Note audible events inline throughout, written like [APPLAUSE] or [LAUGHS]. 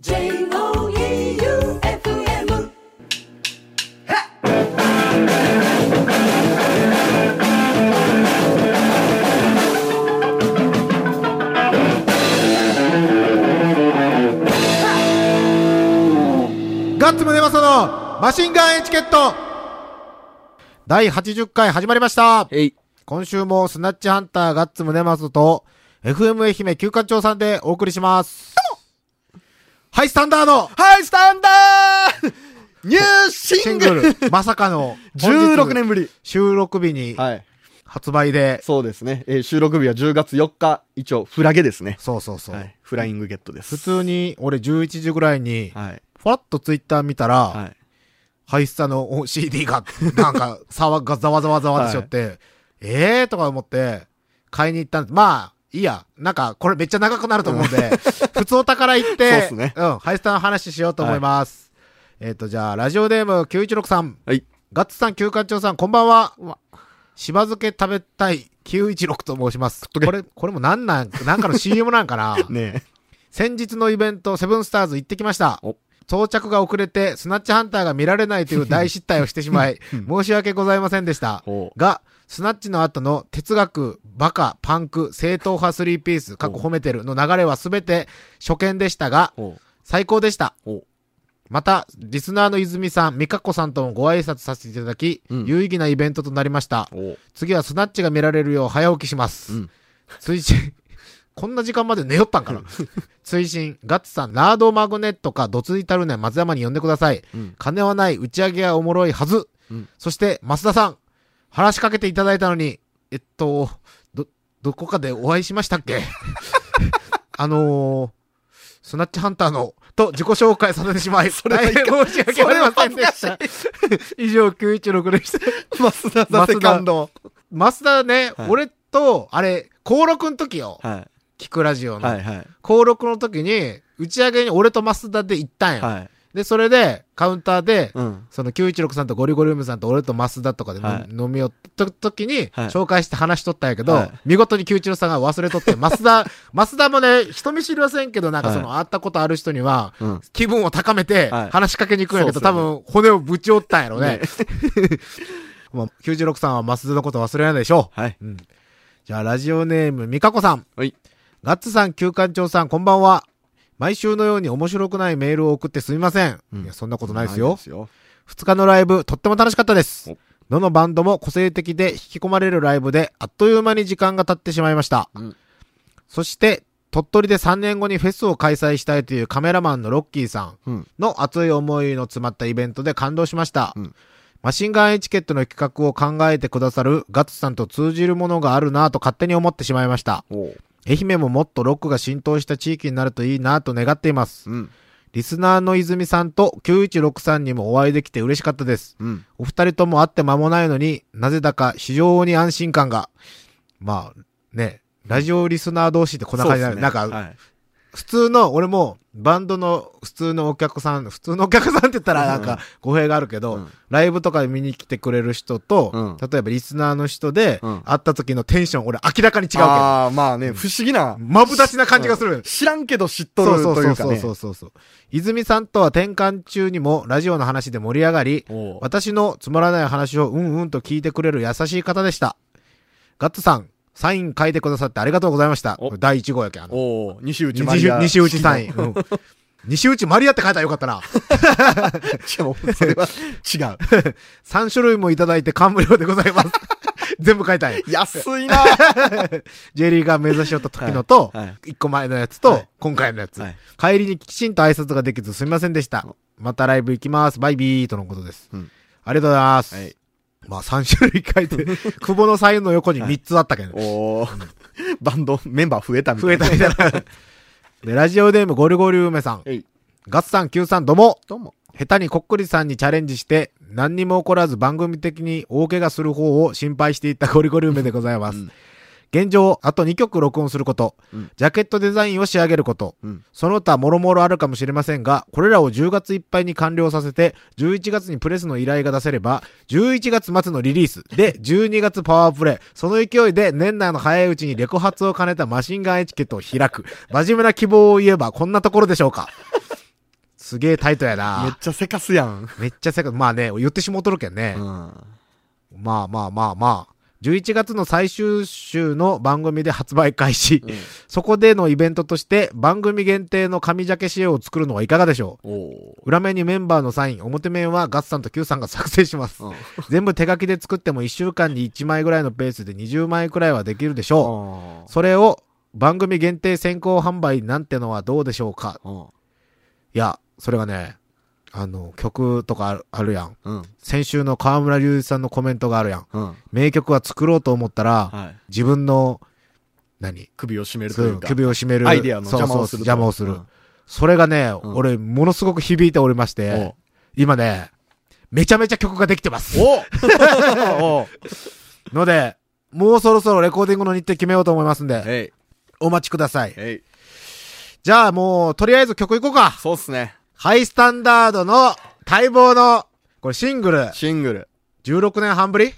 J-O-E-U-F-M ガッツムネマソのマシンガンエチケット第80回始まりましたえい。今週もスナッチハンターガッツムネマソと FM 愛媛休暇長さんでお送りします。はい、スタンダードはい、スタンダーニューシシンングルまさかの16 16年ぶり。収録日にはい。発売で、そうですね。えー収録日は10月4日。一応、フラゲですね。そうそうそう。はい。フライングゲットです。普通に俺11時ぐらいに、はい。ファッとツイッター見たら、はい。ハイスタの CD が、なんか、[LAUGHS] さわがざわざわざわってしょって、ええーとか思って、買いに行ったんです。まあ、いいや。なんか、これめっちゃ長くなると思うんで、[LAUGHS] 普通お宝行って、そうっすねん、ハイスタの話しようと思います。えっ、と、じゃあ、ラジオネーム916さん。はい。ガッツさん、休館長さん、こんばんは。しば漬け食べたい916と申します。これ、これもなんなん、なんかの CM なんかな？[LAUGHS] ね先日のイベント、セブンスターズ行ってきましたお。到着が遅れて、スナッチハンターが見られないという大失態をしてしまい、申し訳ございませんでした。おが、スナッチの後の哲学、バカ、パンク、正統派スリーピース、過去褒めてるの流れはすべて初見でしたが、お最高でした。おまた、リスナーの泉さん、美香子さんともご挨拶させていただき、うん。有意義なイベントとなりました。お次はスナッチが見られるよう早起きします。うん。追伸、こんな時間まで寝よったんかな。追伸、ガッツさん、ラードマグネットか、どついたるね、松山に呼んでください。うん。金はない、打ち上げはおもろいはず。うん。そして、増田さん、話しかけていただいたのに、えっと、ど、どこかでお会いしましたっけ？[LAUGHS] あのー、スナッチハンターの、と自己紹介させてしまい、それは申し訳ありませんでした。以上、916でした。増田ザセカンド。増田ね、はい俺と、あれ、高録の時よ。は聞くラジオい。の。はい。はい。高録の時に、打ち上げに俺と増田で行ったんよ。はい。で、それで、カウンターで、うん。その916さんとゴリゴリ梅さんと俺と増田とかで飲,、はい飲みよった時に、はい紹介して話しとったんやけど、はい見事に916さんが忘れとって、[LAUGHS] 増田、増田もね、人見知りはせんけど、なんかその、会ったことある人には、うん。気分を高めてはい、話しかけに行くんやけど、多分、骨をぶち折ったんやろね。ね [LAUGHS] まあ、96さんは増田のこと忘れないでしょう。はい。うん。じゃあ、ラジオネーム、みかこさん。はい。ガッツさん、旧館長さん、こんばんは。毎週のように面白くないメールを送ってすみません。うんいや、そんなことないですよ。二日のライブ、とっても楽しかったですお。どのバンドも個性的で引き込まれるライブで、あっという間に時間が経ってしまいました。うんそして、鳥取で3年後にフェスを開催したいというカメラマンのロッキーさん。の熱い思いの詰まったイベントで感動しました。うんマシンガンエチケットの企画を考えてくださるガッツさんと通じるものがあるなぁと勝手に思ってしまいました。お愛媛ももっとロックが浸透した地域になるといいなぁと願っています。うん。リスナーの泉さんと9163にもお会いできて嬉しかったです。うん。お二人とも会って間もないのになぜだか非常に安心感が。まあ、ね、ラジオリスナー同士ってこんな感じになる。なんか、はい。普通の、俺も、バンドの普通のお客さん、普通のお客さんって言ったらなんか語弊があるけど、うんライブとかで見に来てくれる人と、うん例えばリスナーの人で、うん会った時のテンション、俺明らかに違うけど、ああ、まあね、不思議な。まぶだしな感じがする。知らんけど知っとるそうそうそうというかね。そうそうそうそう。泉さんとは転換中にもラジオの話で盛り上がり、私のつまらない話をうんうんと聞いてくれる優しい方でした。ガッツさん、サイン書いてくださってありがとうございました。おこれ第1号やけん。あのおう西内マリア。西西内サイン。うん西内マリアって書いたらよかったな。[LAUGHS] しかも、それは違う。[LAUGHS] 3種類もいただいて感無量でございます。[LAUGHS] 全部書いたんや。安いな J リーが目指しよった時のと、はい。1個前のやつと、はい今回のやつ、はい帰りにきちんと挨拶ができずすみませんでした。またライブ行きます。バイビーとのことです。うんありがとうございます。はい。まあ3種類書いて、[LAUGHS] 久保のサインの横に3つあったけど、おー [LAUGHS] バンド、メンバー増えたみた増えいな。たみたいな。で、ラジオネームゴリゴリ梅さん。はい。ガッツさん、Q さん、どうも。どうも。下手にこっくりさんにチャレンジして、何にも起こらず番組的に大怪我する方を心配していたゴリゴリ梅でございます。うん現状、あと2曲録音すること、うんジャケットデザインを仕上げること、うんその他もろもろあるかもしれませんが、これらを10月いっぱいに完了させて、11月にプレスの依頼が出せれば、11月末のリリースで、12月パワープレイ、その勢いで年内の早いうちにレコ発を兼ねたマシンガンエチケットを開く。真面目な希望を言えばこんなところでしょうか。すげえタイトやめっな。ちゃせかすやん。めっちゃせか、まあね、言ってしもうとるけんね。うん。まあまあまあまあ。11月の最終週の番組で発売開始。そこでのイベントとして番組限定の紙ジャケ仕様を作るのはいかがでしょう？裏面にメンバーのサイン、表面はガッさんと Q さんが作成します。ー。全部手書きで作っても1週間に1枚ぐらいのペースで20枚くらいはできるでしょう。それを番組限定先行販売なんてのはどうでしょうか？うん。いや、それがね、あの、曲とかあるやん。うん。先週の河村隆一さんのコメントがあるやん。うん。名曲は作ろうと思ったら、はい。自分の、何？首を絞めるとそいううか。首を絞める。アイデアの邪魔をする邪魔をする。うんそれがね、うん俺、ものすごく響いておりまして、お今ね、めちゃめちゃ曲ができてます。お [LAUGHS] おので、もうそろそろレコーディングの日程決めようと思いますんで、えお待ちください。じゃあもう、とりあえず曲いこうか。そうっすね。ハイスタンダードの待望の、これシングル、シングル。16年半ぶり？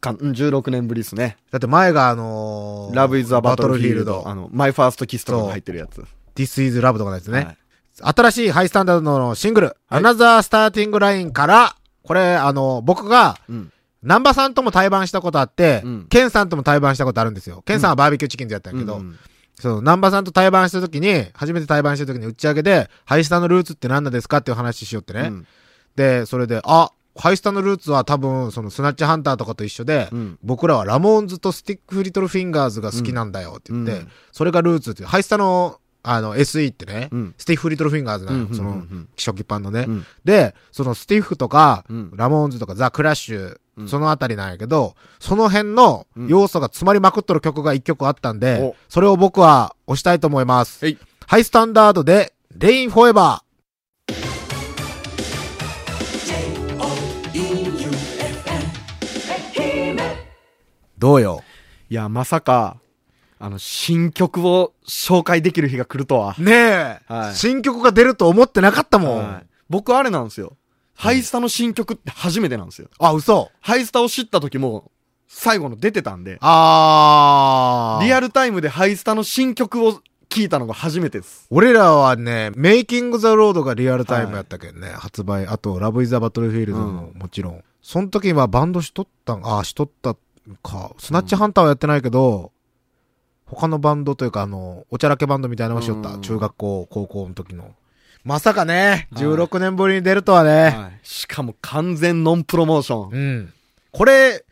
かうん16年ぶりっすね。だって前があのー、Love is a バトルフィー Battlefield ルドあの、My First Kiss とかが入ってるやつ。This is Love とかのやつね。はい新しいハイスタンダードのシングル、はい Another Starting Line から、これ、あの、僕が、うん。難波さんとも対バンしたことあって、うんケンさんとも対バンしたことあるんですよ。ケンさんはバーベキューチキンズやったんやけど、うんそう、難波さんと対バンした時に、初めて対バンした時に打ち上げで、ハイスタのルーツって何なんですかっていう話しよってね。うん。で、それで、あ、ハイスタのルーツは多分、そのスナッチハンターとかと一緒で、うん。僕らはラモーンズとスティッフリトルフィンガーズが好きなんだよって言って、うん。それがルーツっていう、ハイスタの、あの、SE ってね、うん。スティッフリトルフィンガーズなのその初期版のね、うん。で、そのスティッフとか、うん。ラモーンズとかザ・クラッシュ、うんそのあたりなんやけど、その辺の要素が詰まりまくっとる曲が一曲あったんで、おそれを僕は押したいと思います。はいハイスタンダードで、レインフォーエバー。どうよ？いや、まさか、あの、新曲を紹介できる日が来るとは。ねえ、はい新曲が出ると思ってなかったもん。はい僕あれなんですよ。ハイスタの新曲って初めてなんですよ。あ、嘘。ハイスタを知った時も、最後の出てたんで、あー。リアルタイムでハイスタの新曲を聞いたのが初めてです。俺らはね、 Making The Road がリアルタイムやったけどね、発売。あと、 Love Is A Battlefield ももちろん。その時はバンドしとったん、あー、しとったか。スナッチハンターはやってないけど、他のバンドというか、あの、おちゃらけバンドみたいなのをしよった。うん中学校、高校の時の。まさかね、はい16年ぶりに出るとはね。はい。しかも完全ノンプロモーション。うん。これ、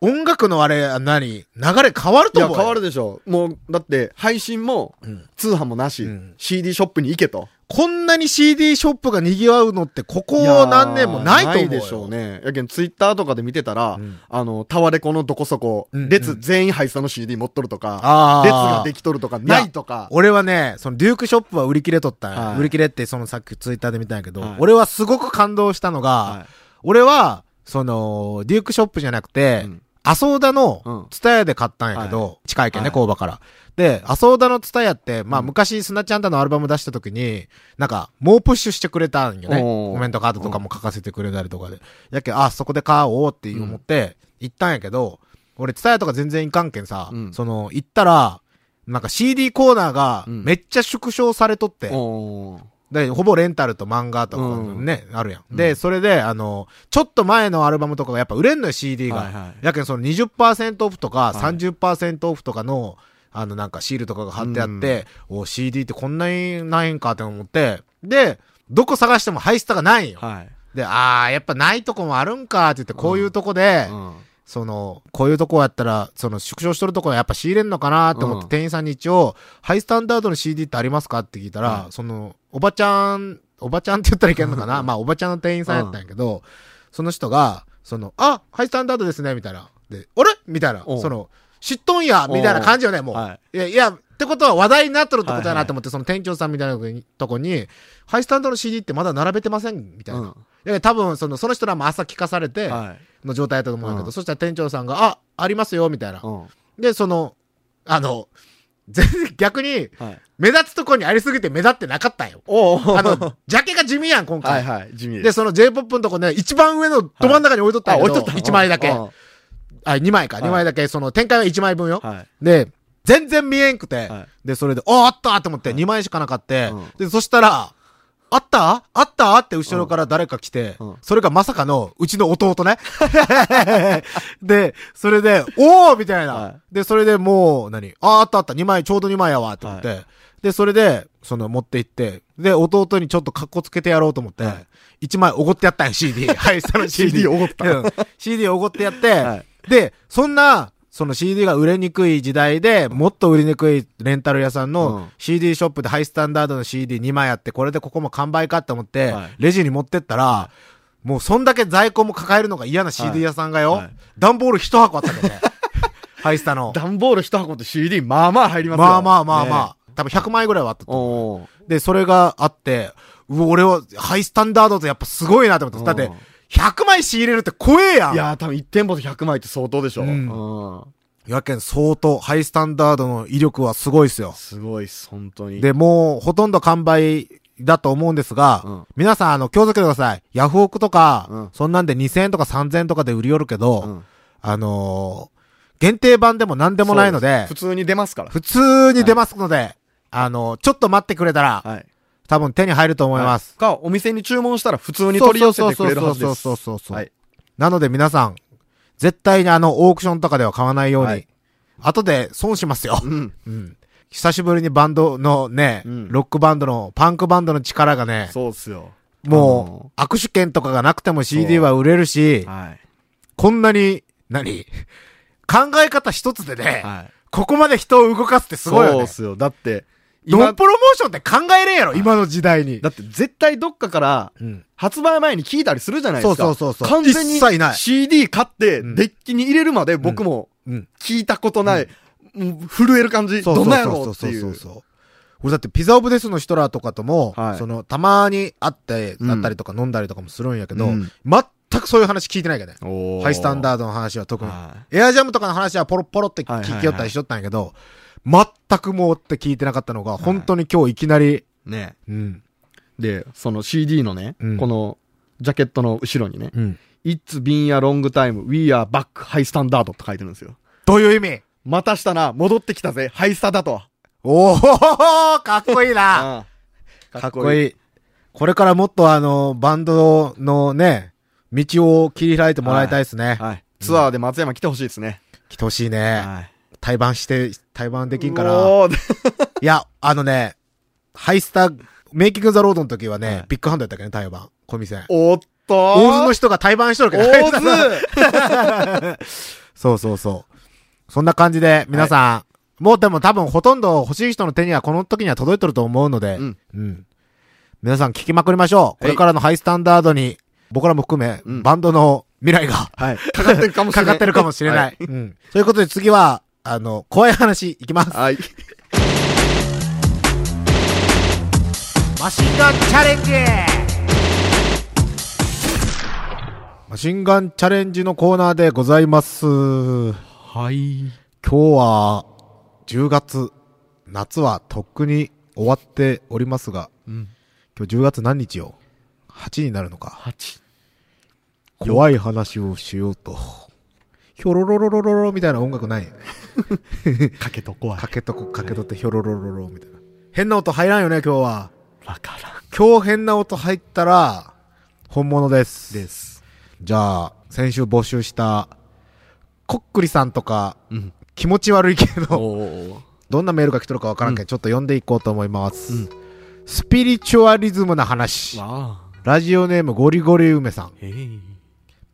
音楽のあれ、何？流れ変わるいや、と思うよ。変わるでしょ。もう、だって、配信も、うん通販もなし、うん CD ショップに行けと。こんなに CD ショップが賑わうのって、ここ何年もないと思うよ。ないでしょうね。やけん、ツイッターとかで見てたら、うんあの、タワレコのどこそこ、うん列全員ハイスタの CD 持っとるとか、列ができとるとか、ないとか。俺はね、そのデュークショップは売り切れとった。はい売り切れってそのさっきツイッターで見たんやけど、はい俺はすごく感動したのが、は俺は、その、デュークショップじゃなくて、うんアソーダうんのツタヤで買ったんやけど、は近いけんね、はい工場から。で、アソーダのツタヤって、まあうん。昔スナッチアンダーのアルバム出した時に、なんか、猛プッシュしてくれたんよね。コメントカードとかも書かせてくれたりとかで。やけん、あ、そこで買おうって思って、行ったんやけど、俺ツタヤとか全然行かんけんさ、うん。その、行ったら、なんか CD コーナーがうん。めっちゃ縮小されとって、おー。で、ほぼレンタルと漫画とかね、あるやん。で、それで、あの、ちょっと前のアルバムとかがやっぱ売れんのよ、CD が。はいはい。やけん、その20%オフとかはい。30%オフとかの、あの、なんかシールとかが貼ってあって、お、CD ってこんなにないんかって思って、で、どこ探してもハイスタがないんよ。はい。で、あー、やっぱないとこもあるんかって言って、こういうとこで、うんその、こういうとこやったら、その縮小しとるとこはやっぱ仕入れんのかなって思って、うん。店員さんに一応、ハイスタンダードの CD ってありますかって聞いたら、はい。その、おばちゃん、おばちゃんって言ったらいけんのかな？まあ、おばちゃんの店員さんやったんやけど、その人が、その、あ、ハイスタンダードですね、みたいな。で、あれ？みたいな。その、知っとんや、みたいな感じよね、もう。、はいや、いや、ってことは話題になっとるってことやはいはないと思って、その店長さんみたいなとこにハイスタンドの CD ってまだ並べてませんみたいな。うん多分、その、その人らも朝聞かされて、はい。の状態だと思うんだけど、うんそしたら店長さんが、あ、ありますよ、みたいな。うんで、その、あの、全然逆に、はい。目立つとこにありすぎて目立ってなかったんよ。おあの、ジャケが地味やん、今回。はいはい。地味で。その J-POP のとこね、一番上のど真ん中に置いとったんやけど、置いとった1枚だけ。うんあ、2枚か、はい。2枚だけ、その展開は1枚分よ。はい。で、全然見えんくて、はい。で、それで、あ、あったと思って2枚しかなかって、うん。で、そしたら、あった？あった？って後ろから誰か来て、うん。それがまさかの、うちの弟ね。[LAUGHS] [LAUGHS] で、それで、おーみたいな、はい。で、それでもう、何？あ、あったあった、2枚、ちょうど2枚やわ、って思って、で、それで、その、持って行って、で、弟にちょっと格好つけてやろうと思って、はい。1枚おごってやったんよ、CD。はい、その CD。CD おごった。うん。CD おごってやって、はいで、そんな、その CD が売れにくい時代で、もっと売りにくいレンタル屋さんうんの CD ショップでハイスタンダードの CD2 枚あって、これでここも完売かって思ってはい、レジに持ってったら、もうそんだけ在庫も抱えるのが嫌な CD 屋さんがよはい、段ボール一箱あったんだよね。[LAUGHS] ハイスタの。段ボール一箱って CD まあまあ入りますよ。まあまあまあまねあ。多分100枚ぐらいはあったとで、それがあって、俺は、ハイスタンダードってやっぱすごいなって思って。だってうん、100枚仕入れるって怖えやん。いやー、多分1店舗で100枚って相当でしょ。うんうんやけん相当、ハイスタンダードの威力はすごいっすよ。すごいっす、本当に。で、もう、ほとんど完売だと思うんですが、うん皆さん、あの、気をつけてください。ヤフオクとか、うんそんなんで2000円とか3000円とかで売り寄るけど、うんあのー限定版でも何でもないので普、通に出ますから。普通に出ますので、あのーちょっと待ってくれたら、はい。多分手に入ると思います。か、お店に注文したら普通に取り寄せてくれるはずです。そうそうそうそうそうそうはい。なので皆さん、絶対にあの、オークションとかでは買わないように、はい後で損しますよ。うん。うん。久しぶりにバンドのね、うんロックバンドの、パンクバンドの力がね、そうっすよ。もう、握手券とかがなくても CD は売れるし、はい。こんなに、何考え方一つでね、はい。ここまで人を動かすってすごいよねそうっ。すよ。だって、ド今ンプロモーションって考えれんやろ、今の時代に。だって絶対どっかから、うん。発売前に聞いたりするじゃないですか。そうそうそうそう完全に一切ない CD 買って、うんデッキに入れるまで僕もうん。聞いたことない、うん震える感じ、そうどんなんやろそうそうそう。そうそう。俺だってピザオブデスの人らとかとも、はいその、たまに会って、うん会ったりとか飲んだりとかもするんやけど、うん全くそういう話聞いてないけどね。おハイスタンーダードの話は特に。はエアジャムとかの話はポロポロって聞きよったりしとったんやけど、全くもうって聞いてなかったのが、本当に今日いきなり、い。ね。うん。で、その CD のね、うんこの、ジャケットの後ろにね、うん。It's been a long time, we are back, high standard って書いてるんですよ。どういう意味？またしたな、戻ってきたぜ、ハイスタだと。おおかっこいいな [LAUGHS] かっこいい。これからもっとあの、バンドのね、道を切り開いてもらいたいですね。はい。ツアーで松山来てほしいですね。来てほしいね。はい。対バンして、対バンできんから。[LAUGHS] いや、あのね、ハイスタ、メイキングザロードの時はね、はいビッグハンドやったっけね、対バン。小店。おっと大津の人が対バンしとるけど。大津 [LAUGHS] そうそうそう。そんな感じで、皆さん、もうでも多分ほとんど欲しい人の手にはこの時には届いてると思うので、うんうん。皆さん聞きまくりましょう。こはいれからのハイスタンダードに、僕らも含め、うんバンドの未来がはい。かかってるかもしれない。[LAUGHS] かかってるかもしれない。はい。うん。ということで次は、あの、怖い話いきます。はい。マシンガンチャレンジマシンガンチャレンジのコーナーでございます。今はい。日は、10月、夏はとっくに終わっておりますが、うん。今日10月何日よ ?8 になるのか。8。怖い話をしようと。ひょろろろろろろみたいな音楽ない？[LAUGHS] かけと怖いか。けとこ、かけとってひょろろろろみたいな。変な音入らんよね、今日は。わからん。今日変な音入ったら、本物です。です。じゃあ、先週募集した、こっくりさんとか、うん。気持ち悪いけおど、お。どんなメールが来とるかわからんけど、ちょっと読んでいこうと思います。うんスピリチュアリズムな話。ラジオネームゴリゴリ梅さん。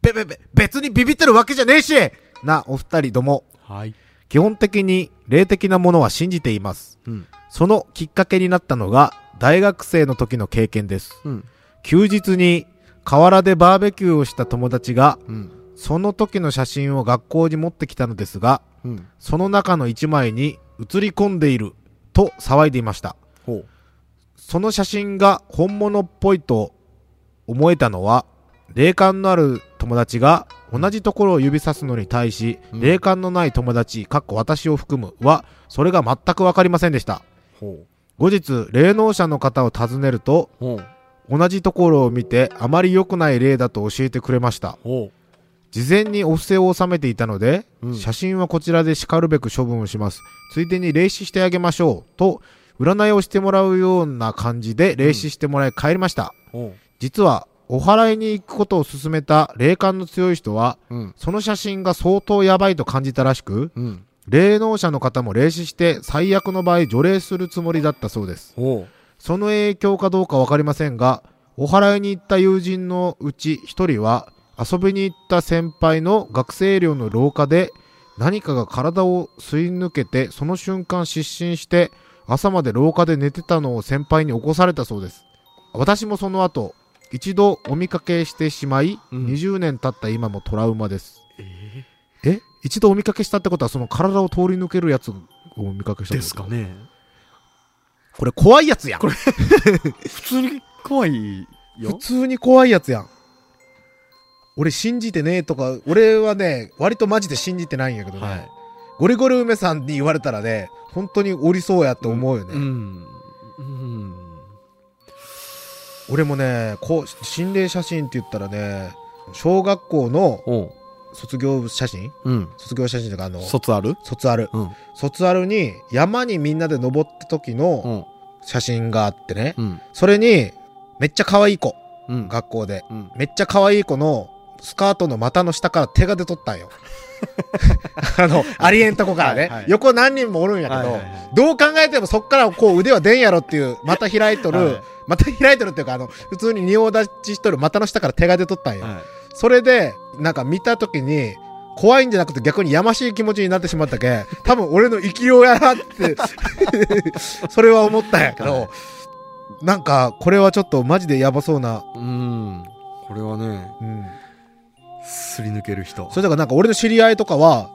べべべ、別にビビってるわけじゃねえしな、お二人ども。はい。基本的に霊的なものは信じています。うん。そのきっかけになったのが、大学生の時の経験です。うん。休日に河原でバーベキューをした友達が、うん。その時の写真を学校に持ってきたのですが、うん。その中の一枚に写り込んでいると騒いでいました。ほう。その写真が本物っぽいと思えたのは、霊感のある友達が同じところを指さすのに対し、うん霊感のない友達、かっこ私を含むは、それが全くわかりませんでした。ほ後日、霊能者の方を訪ねると。同じところを見て、あまり良くない霊だと教えてくれました。ほ事前にお布施を収めていたので、うん写真はこちらで叱るべく処分をします。ついでに霊視してあげましょう。と、占いをしてもらうような感じで霊視してもらい帰りました。実は、お祓いに行くことを勧めた霊感の強い人は、うん。その写真が相当やばいと感じたらしく、うん。霊能者の方も霊視して最悪の場合除霊するつもりだったそうです。その影響かどうかわかりませんが、お祓いに行った友人のうち一人は、遊びに行った先輩の学生寮の廊下で、何かが体を吸い抜けて、その瞬間失神して、朝まで廊下で寝てたのを先輩に起こされたそうです。私もその後、一度お見かけしてしまい、うん20年経った今もトラウマです。ええ？一度お見かけしたってことは、その体を通り抜けるやつをお見かけしたですかね。これ怖いやつやん。[LAUGHS] 普通に怖い普よ。通に怖いやつやん。俺信じてねえとか、俺はね、割とマジで信じてないんやけどね。はい。ゴリゴリ梅さんに言われたらね、本当におりそうやって思うよね。うん。うん。俺もね、こう、心霊写真って言ったらね、小学校の。卒業写真？うん。卒業写真とかあの、卒ある卒アル。うん。卒アルに山にみんなで登った時のうん。写真があってね。うん。それに、めっちゃ可愛い子、うん。学校で。うん。めっちゃ可愛い子のスカートの股の下から手が出とったんよ。[LAUGHS] あの、ありえんとこからね。はいはい横何人もおるんやけど、はいはいはいどう考えてもそっからこう腕は出んやろっていう、股開いとる、はい股開いとるっていうか、あの、普通に仁王立ちしとる股の下から手が出とったんよ。はい。それで、なんか見たときに、怖いんじゃなくて逆にやましい気持ちになってしまったけ、多分俺の生きようやなって、[LAUGHS] それは思ったんやけど、はいなんか、これはちょっとマジでやばそうな、うん。これはね、うん。すり抜ける人。それだからなんか俺の知り合いとかは、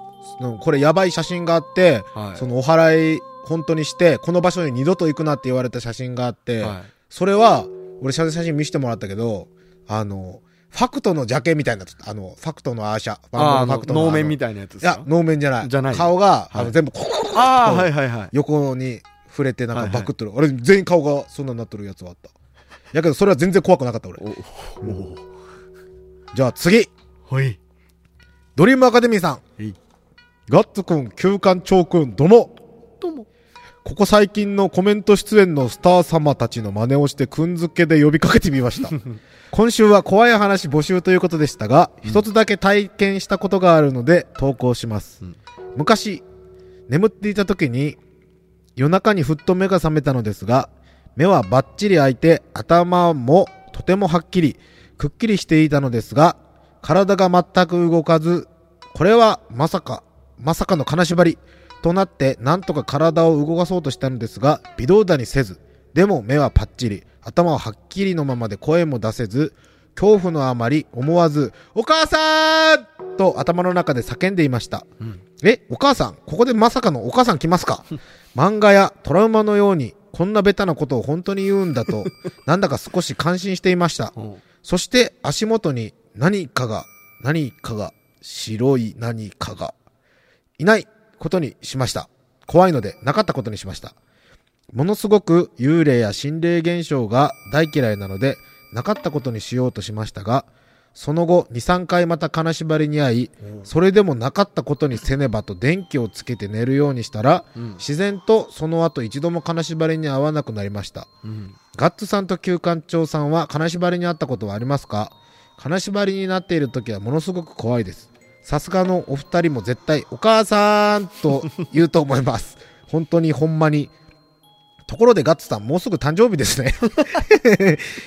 これやばい写真があって、はい。そのお祓い本当にして、この場所に二度と行くなって言われた写真があって、はい。それは、俺写真見せてもらったけど、あの、ファクトのジャケみたいにな。あの、ファクトのアーシャ。ああ、あのファクトの能面みたたいなやついや、能面じゃない。じゃない顔が、あの、はい全部、ここああ、はいはいはい。横に触れてなんかはいはいバクってる。俺、全員顔がそんなになってるやつはあった。やけど、それは全然怖くなかった、俺。じゃあ次ほい。ドリームアカデミーさん。はいガッツくん、旧館長くん、どうも。どうも。ここ最近のコメント出演のスター様たちの真似をしてくんづけで呼びかけてみました。[LAUGHS] 今週は怖い話募集ということでしたが、一つだけ体験したことがあるので投稿します。うん昔、眠っていた時に夜中にふっと目が覚めたのですが、目はバッチリ開いて頭もとてもはっきり、くっきりしていたのですが、体が全く動かず、これはまさか、まさかの金縛りとなってなんとか体を動かそうとしたのですが、微動だにせず、でも目はパッチリ、頭ははっきりのままで声も出せず、恐怖のあまり思わず、お母さんと頭の中で叫んでいました。うん。え、お母さんここでまさかのお母さん来ますか? [LAUGHS] 漫画やトラウマのように、こんなベタなことを本当に言うんだと、[LAUGHS] なんだか少し感心していました。おそして足元に何かが、何かが、白い何かが、いないことにしました。怖いので、なかったことにしました。ものすごく幽霊や心霊現象が大嫌いなので、なかったことにしようとしましたが、その後、2、3回また金縛りに遭い、それでもなかったことにせねばと電気をつけて寝るようにしたら、うん。自然とその後一度も金縛りに遭わなくなりました。うん。ガッツさんと旧館長さんは金縛りにあったことはありますか？金縛りになっている時はものすごく怖いです。さすがのお二人も絶対お母さんと言うと思います。[LAUGHS] 本当にほんまに。ところでガッツさんもうすぐ誕生日ですね。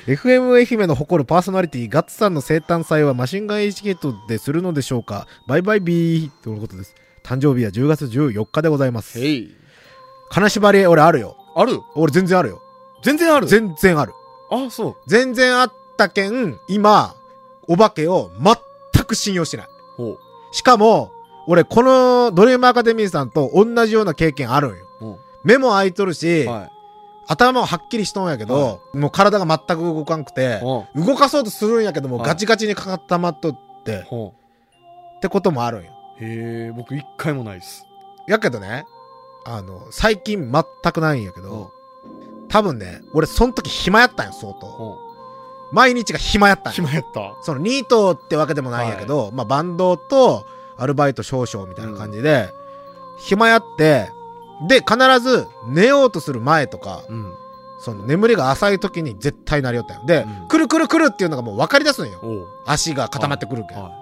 FM 愛媛の誇るパーソナリティガッツさんの生誕祭はマシンガンエチケットでするのでしょうかバイバイビーということです。誕生日は10月14日でございます。へい。金縛り俺あるよ。ある？俺全然あるよ。全然ある？全然ある。あ、そう。全然あったけん、今、お化けを全く信用してない。ほしかも、俺、このドリームアカデミーさんと同じような経験あるんよ。目も開いとるし、う。はい。頭ははっきりしとんやけど、もう体が全く動かんくて、ほ動かそうとするんやけども、はいガチガチにかかったまっとって、ってこともあるんよ。う。へえ、僕一回もないっす。やけどね、あの、最近全くないんやけど、多分ね、俺その時暇やったんよ、相当。ほ毎日が暇やったう。んよ。暇やった。そのニートってわけでもないんやけど、まあバンドとアルバイト少々みたいな感じで、暇やって、で、必ず寝ようとする前とか、うん。その眠りが浅い時に絶対なりよったよ。で、うんくるくるくるっていうのがもう分かり出すんよ。足が固まってくるけん。は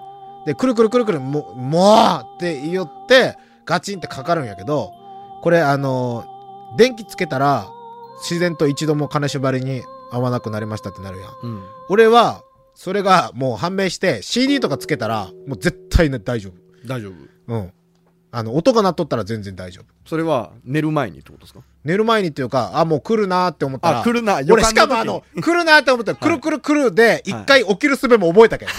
で、くるくるくるくる、もう、もうって言いよって、ガチンってかかるんやけど、これあのー電気つけたら、自然と一度も金縛りに合わなくなりましたってなるやん。い。うん。俺は、それがもう判明して、CD とかつけたら、もう絶対ね、大丈大丈夫。夫。うん。あの、音が鳴っとったら全然大丈夫。それは寝る前にってことですか？寝る前にっていうか、あ、もう来るなーって思ったら。あ、来るな。俺しかもあの、来るなーって思ったら、くるくるくるで、一回起きる術も覚えたけどね。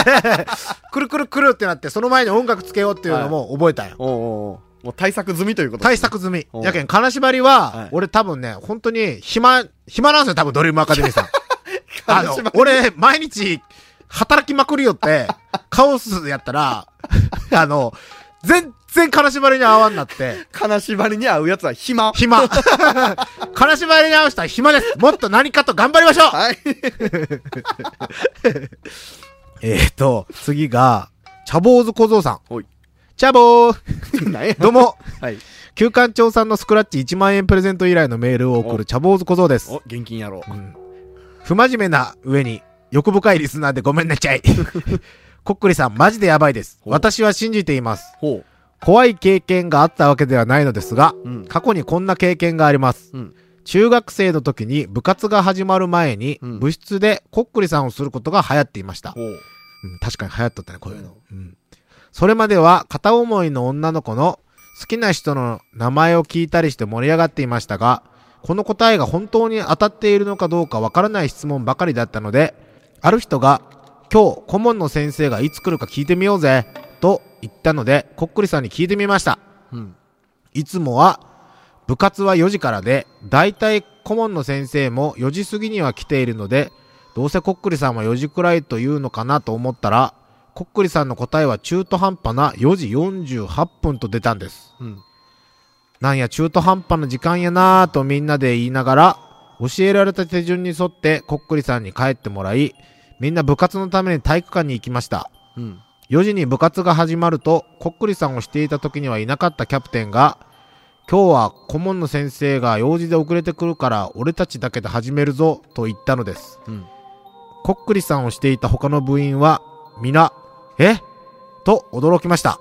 [LAUGHS] くるくるくるってなって、その前に音楽つけようっていうのも覚えたんよ。おうおうおうもう対策済みということね策済み。おやけん、金縛りは、はい俺多分ね、本当に暇、暇なんですよ、多分ドリームアカデミーさん。[LAUGHS] あの俺、毎日、働きまくりよって、[LAUGHS] カオスやったら、あの、全然金縛りに合わんなって、金縛りに合うやつは暇。暇。[LAUGHS] 金縛りに合う人は暇です。もっと何かと頑張りましょうはい。えーと、次が、茶坊主小僧さん。おい。茶坊ー何やどうも、はい。旧館長さんのスクラッチ1万円プレゼント以来のメールを送る茶坊主小僧です。お、現金野郎。うん不真面目な上に欲深いリスナーでごめんなちゃい。[LAUGHS] こっくりさん、マジでやばいです。私は信じています。ほ怖い経験があったわけではないのですが、う。うん。過去にこんな経験があります。うん。中学生の時に部活が始まる前に、うん部室でこっくりさんをすることが流行っていました。ほう。うん、確かに流行っとったね、こういうの。うん。それまでは片思いの女の子の好きな人の名前を聞いたりして盛り上がっていましたが、この答えが本当に当たっているのかどうかわからない質問ばかりだったので、ある人が、今日顧問の先生がいつ来るか聞いてみようぜ、と言ったので、こっくりさんに聞いてみました。うん。いつもは、部活は4時からで、だいたい顧問の先生も4時過ぎには来ているので、どうせこっくりさんは4時くらいというのかなと思ったら、こっくりさんの答えは中途半端な4時48分と出たんです。うん。なんや中途半端な時間やなぁとみんなで言いながら、教えられた手順に沿ってこっくりさんに帰ってもらい、みんな部活のために体育館に行きました。うん。4時に部活が始まると、こっくりさんをしていた時にはいなかったキャプテンが、今日は顧問の先生が用事で遅れてくるから、俺たちだけで始めるぞ、と言ったのです。うん。こっくりさんをしていた他の部員は、皆、え？と驚きました。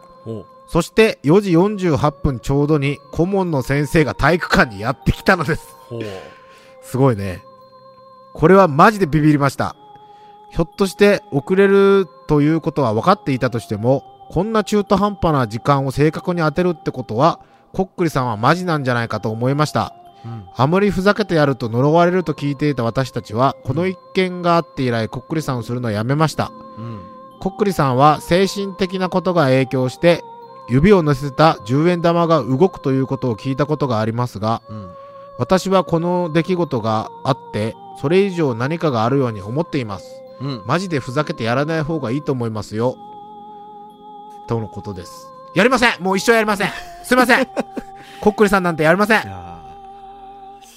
そして4時48分ちょうどに顧問の先生が体育館にやってきたのです。すごいね。これはマジでビビりました。ひょっとして遅れるということは分かっていたとしても、こんな中途半端な時間を正確に当てるってことは、こっくりさんはマジなんじゃないかと思いました。うん。あまりふざけてやると呪われると聞いていた私たちは、この一件があって以来こっくりさんをするのをやめました。うん。こっくりさんは精神的なことが影響して、指を乗せた10円玉が動くということを聞いたことがありますが、うん。私はこの出来事があって、それ以上何かがあるように思っています。うん。マジでふざけてやらない方がいいと思いますよ。とのことです。やりませんもう一生やりませんすいませんこっくりさんなんてやりません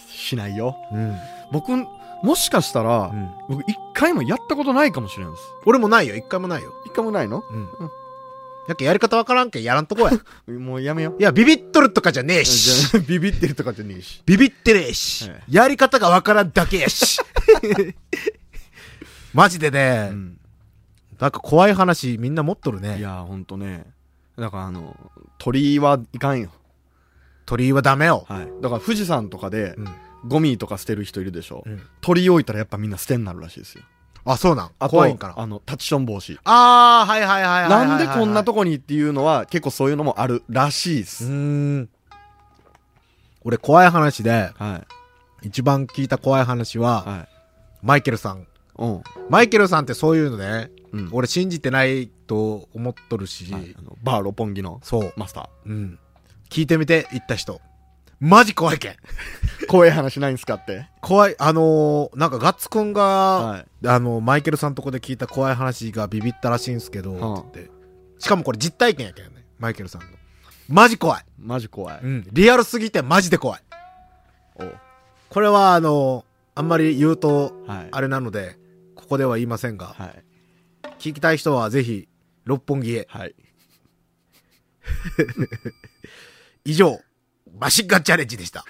しないよ。うん。僕、もしかしたら、うん。僕一回もやったことないかもしれんです。俺もないよ。一回もないよ。一回もないの？うん。やっけやり方わからんけんやらんとこや。い [LAUGHS] もうやめよう。や、ビビっとるとかじゃねえし。ビビってるとかじゃねえし。ビビってねえしえ。やり方がわからんだけやし。[LAUGHS] マジでね、うん。なんか怖い話みんな持っとるね。いやー、ほんとね。だからあの、鳥居はいかんよ。鳥居はダメよ。はい。だから富士山とかでう、ん。ゴミとか捨てる人いるでしょ。うん鳥居置いたらやっぱみんな捨てになるらしいですよ。あ、そうなん？あと怖いんかな？あの、タッチション防止。あー、はいはいはいはいはいはい。なんでこんなとここにっていうのは結構そういうのもあるらしいでうす。ーん。俺怖い話で、はい。一番聞いた怖い話は、はい。マイケルさん。うん。マイケルさんってそういうのね、うん。俺信じてないと思っとるし、はいあのバー六本木のそう。マスタうん。聞いてみて、言った人。マジ怖いけん。ー。怖い話ないんすかって？怖い、あのー、なんかガッツくんが、はい。あの、マイケルさんとこで聞いた怖い話がビビったらしいんすけど、はあって言って。しかもこれ実体験やけんね。マイケルさんの。マジ怖い。マジ怖い。うん。リアルすぎてマジで怖い。おうこれは、あの、あんまり言うと、はい。あれなので、ここでは言いませんが、はい。聞きたい人はぜひ、六本木へ。はい。[LAUGHS] 以上、マシンガンチャレンジでした。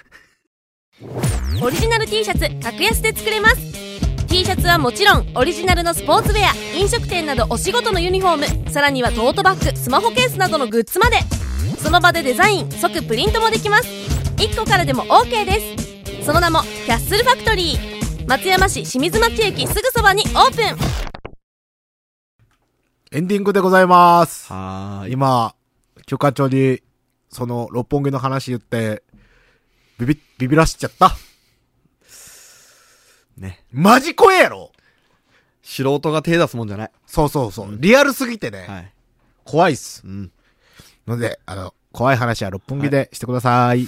オリジナル T シャツ格安で作れます。T シャツはもちろんオリジナルのスポーツウェア飲食店などお仕事のユニフォームさらにはトートバッグスマホケースなどのグッズまで。その場でデザイン即プリントもできます。1個からでも OK です。その名もキャッスルファクトリー。松山市清水町駅すぐそばにオープン。エンディングでございます。今、許課長に、その、六本木の話言って、ビビ、ビビらしちゃった？ね。マジ怖えやろ？素人が手出すもんじゃない。そうそうそう。リアルすぎてね、はい。怖いっす。うん。ので、あの、怖い話は六本木でしてください。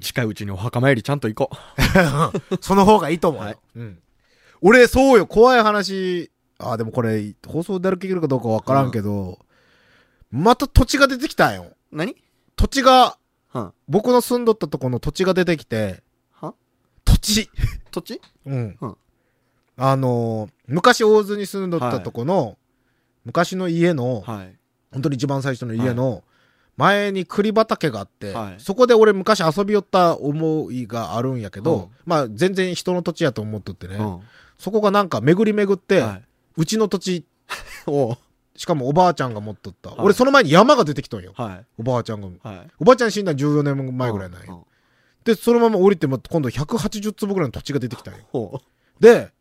近いうちにお墓参りちゃんと行こう。[LAUGHS] その方がいいと思うよ。はいうん。俺、そうよ、怖い話、あ、でもこれ、放送で歩けるかどうかわからんけど、また土地が出てきたんよ。何？土地が、は僕の住んどったとこの土地が出てきて、は？土地。土地？[LAUGHS] うん。うん。あのー昔大津に住んどったとこの、昔の家の、はい。本当に一番最初の家の、前に栗畑があって、はい。そこで俺昔遊び寄った思いがあるんやけど、うん。まあ全然人の土地やと思っとってね、うん。そこがなんか巡り巡って、はうちの土地、い。おうしかもおばあちゃんが持っとった。はい俺その前に山が出てきたんよ。はい。おばあちゃんが。はい。おばあちゃん死んだの14年前ぐらいなんよ。で、そのまま降りても今度180坪ぐらいの土地が出てきたんよ。ほで、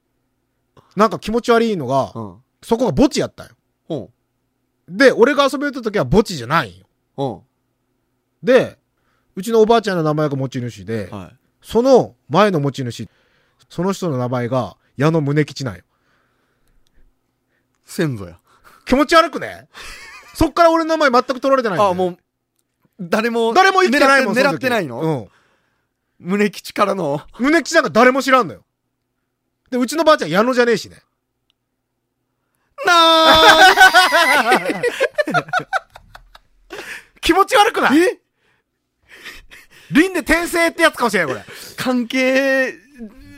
なんか気持ち悪いのが。そこが墓地やったんよ。ほで、俺が遊び寄った時は墓地じゃないんよ。で、うちのおばあちゃんの名前が持ち主で。その前の持ち主、その人の名前が矢野宗吉なんよ。先祖や。気持ち悪くね？[LAUGHS] そっから俺の名前全く取られてないんだよあ、もう、誰も、誰も生きてないもん、狙ってないの？うん。胸吉からの、宗吉なんか誰も知らんのよ。で、うちのばあちゃん矢野じゃねえしね。なー [LAUGHS] 気持ち悪くない？え？輪廻転生ってやつかもしれない、これ。関係、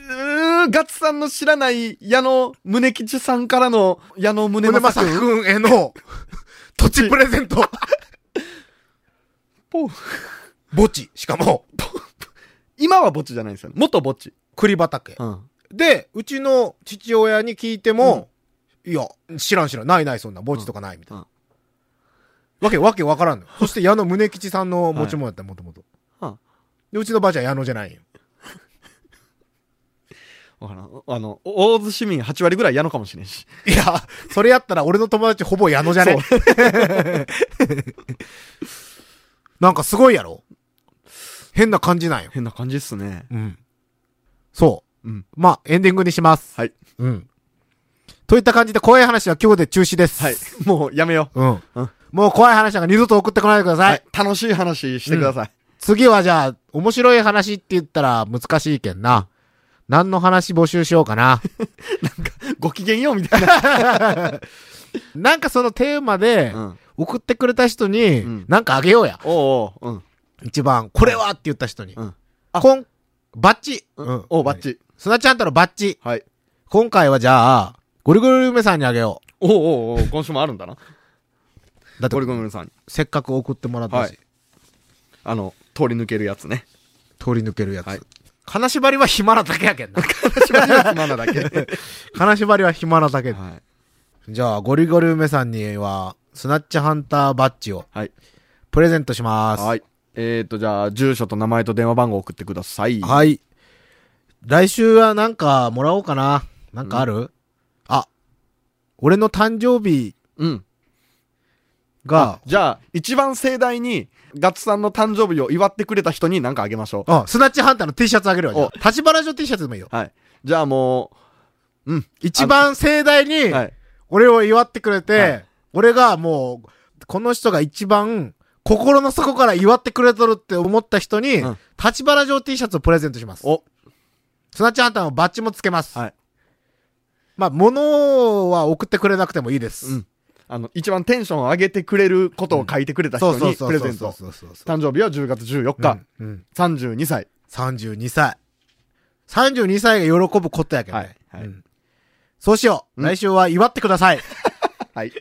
うーガッツさんの知らない矢野宗吉さんからの矢野宗宗正君。正君への [LAUGHS] 土地プレゼント。ポ墓地、しかも、今は墓地じゃないんですよね。元墓地。栗畑。うん。で、うちの父親に聞いても、いや、知らん知らん。ないない、そんな。墓地とかない、みたいな。うんわけ、わけわからんのよ。そして矢野宗吉さんの持ち物やった、もともと。うんで、うちのばあちゃん矢野じゃないよ。わからん。あの、大津市民8割ぐらい矢野かもしれんし。いや、それやったら俺の友達ほぼ矢野じゃね？[LAUGHS] なんかすごいやろ？変な感じなんよ。変な感じっすね。うん。そう。うん。まあ、エンディングにします。はい。うん。といった感じで怖い話は今日で中止です。はい。もうやめよう。うん。うんもう怖い話なんか二度と送ってこないでください。はい。楽しい話してください。次はじゃあ、面白い話って言ったら難しいけんな。何の話募集しようかな。[LAUGHS] ごきげんようみたいな。[LAUGHS] なんかそのテーマでうん。送ってくれた人にうん、なんかあげようや。おうおう。うん。一番、これはって言った人に。うん。あこん、バッチ。うん。おう、バッ。チ。すなちゃんとのバッチ。はい。今回はじゃあ、ゴリゴリ梅さんにあげよおうおうおう、今週もあるんだな。う。だってゴリゴリ梅さんに。せっかく送ってもらったし、はいあの、通り抜けるやつね。通り抜けるやつ。はい金縛りは暇なだけやけんな。縛りは暇なだけ。[LAUGHS] 金縛りは暇なだけ。はい。じゃあ、ゴリゴリ梅さんには、スナッチハンターバッジをはい。プレゼントします。はい。えーと、じゃあ、住所と名前と電話番号送ってください。はい。来週はなんかもらおうかな。なんかある、あ、俺の誕生日うん。が、じゃあ、一番盛大に、ガッツさんの誕生日を祝ってくれた人に何かあげましょう。あ、スナッチハンターの T シャツあげるわ。立花城 T シャツでもいいよ。はい。じゃあもう、うん。一番盛大に、はい。俺を祝ってくれて、はい俺がもう、この人が一番、心の底から祝ってくれとるって思った人に、うん立花城 T シャツをプレゼントします。お、スナッチハンターのバッジもつけます。はい。まあ、物は送ってくれなくてもいいです。うん。あの、一番テンションを上げてくれることを書いてくれた人にプレゼント。そうそうそう誕生日は10月14日、うんうん32歳。32歳。32歳が喜ぶことやけどね。はいはいうんそうしよう。うん来週は祝ってください。[LAUGHS] はい。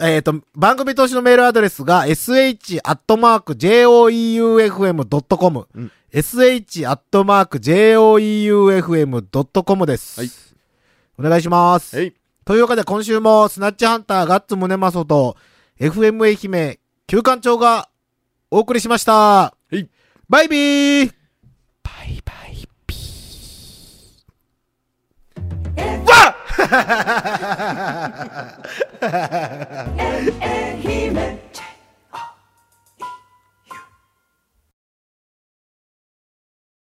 えっ、と、番組投資のメールアドレスが sh.joeufm.com、うん sh.joeufm.com です。はい。お願いします。はい。というわけで今週もスナッチハンターガッツムネマソと FM 愛媛旧館長がお送りしました。はい。バイビーバイバイピ愛媛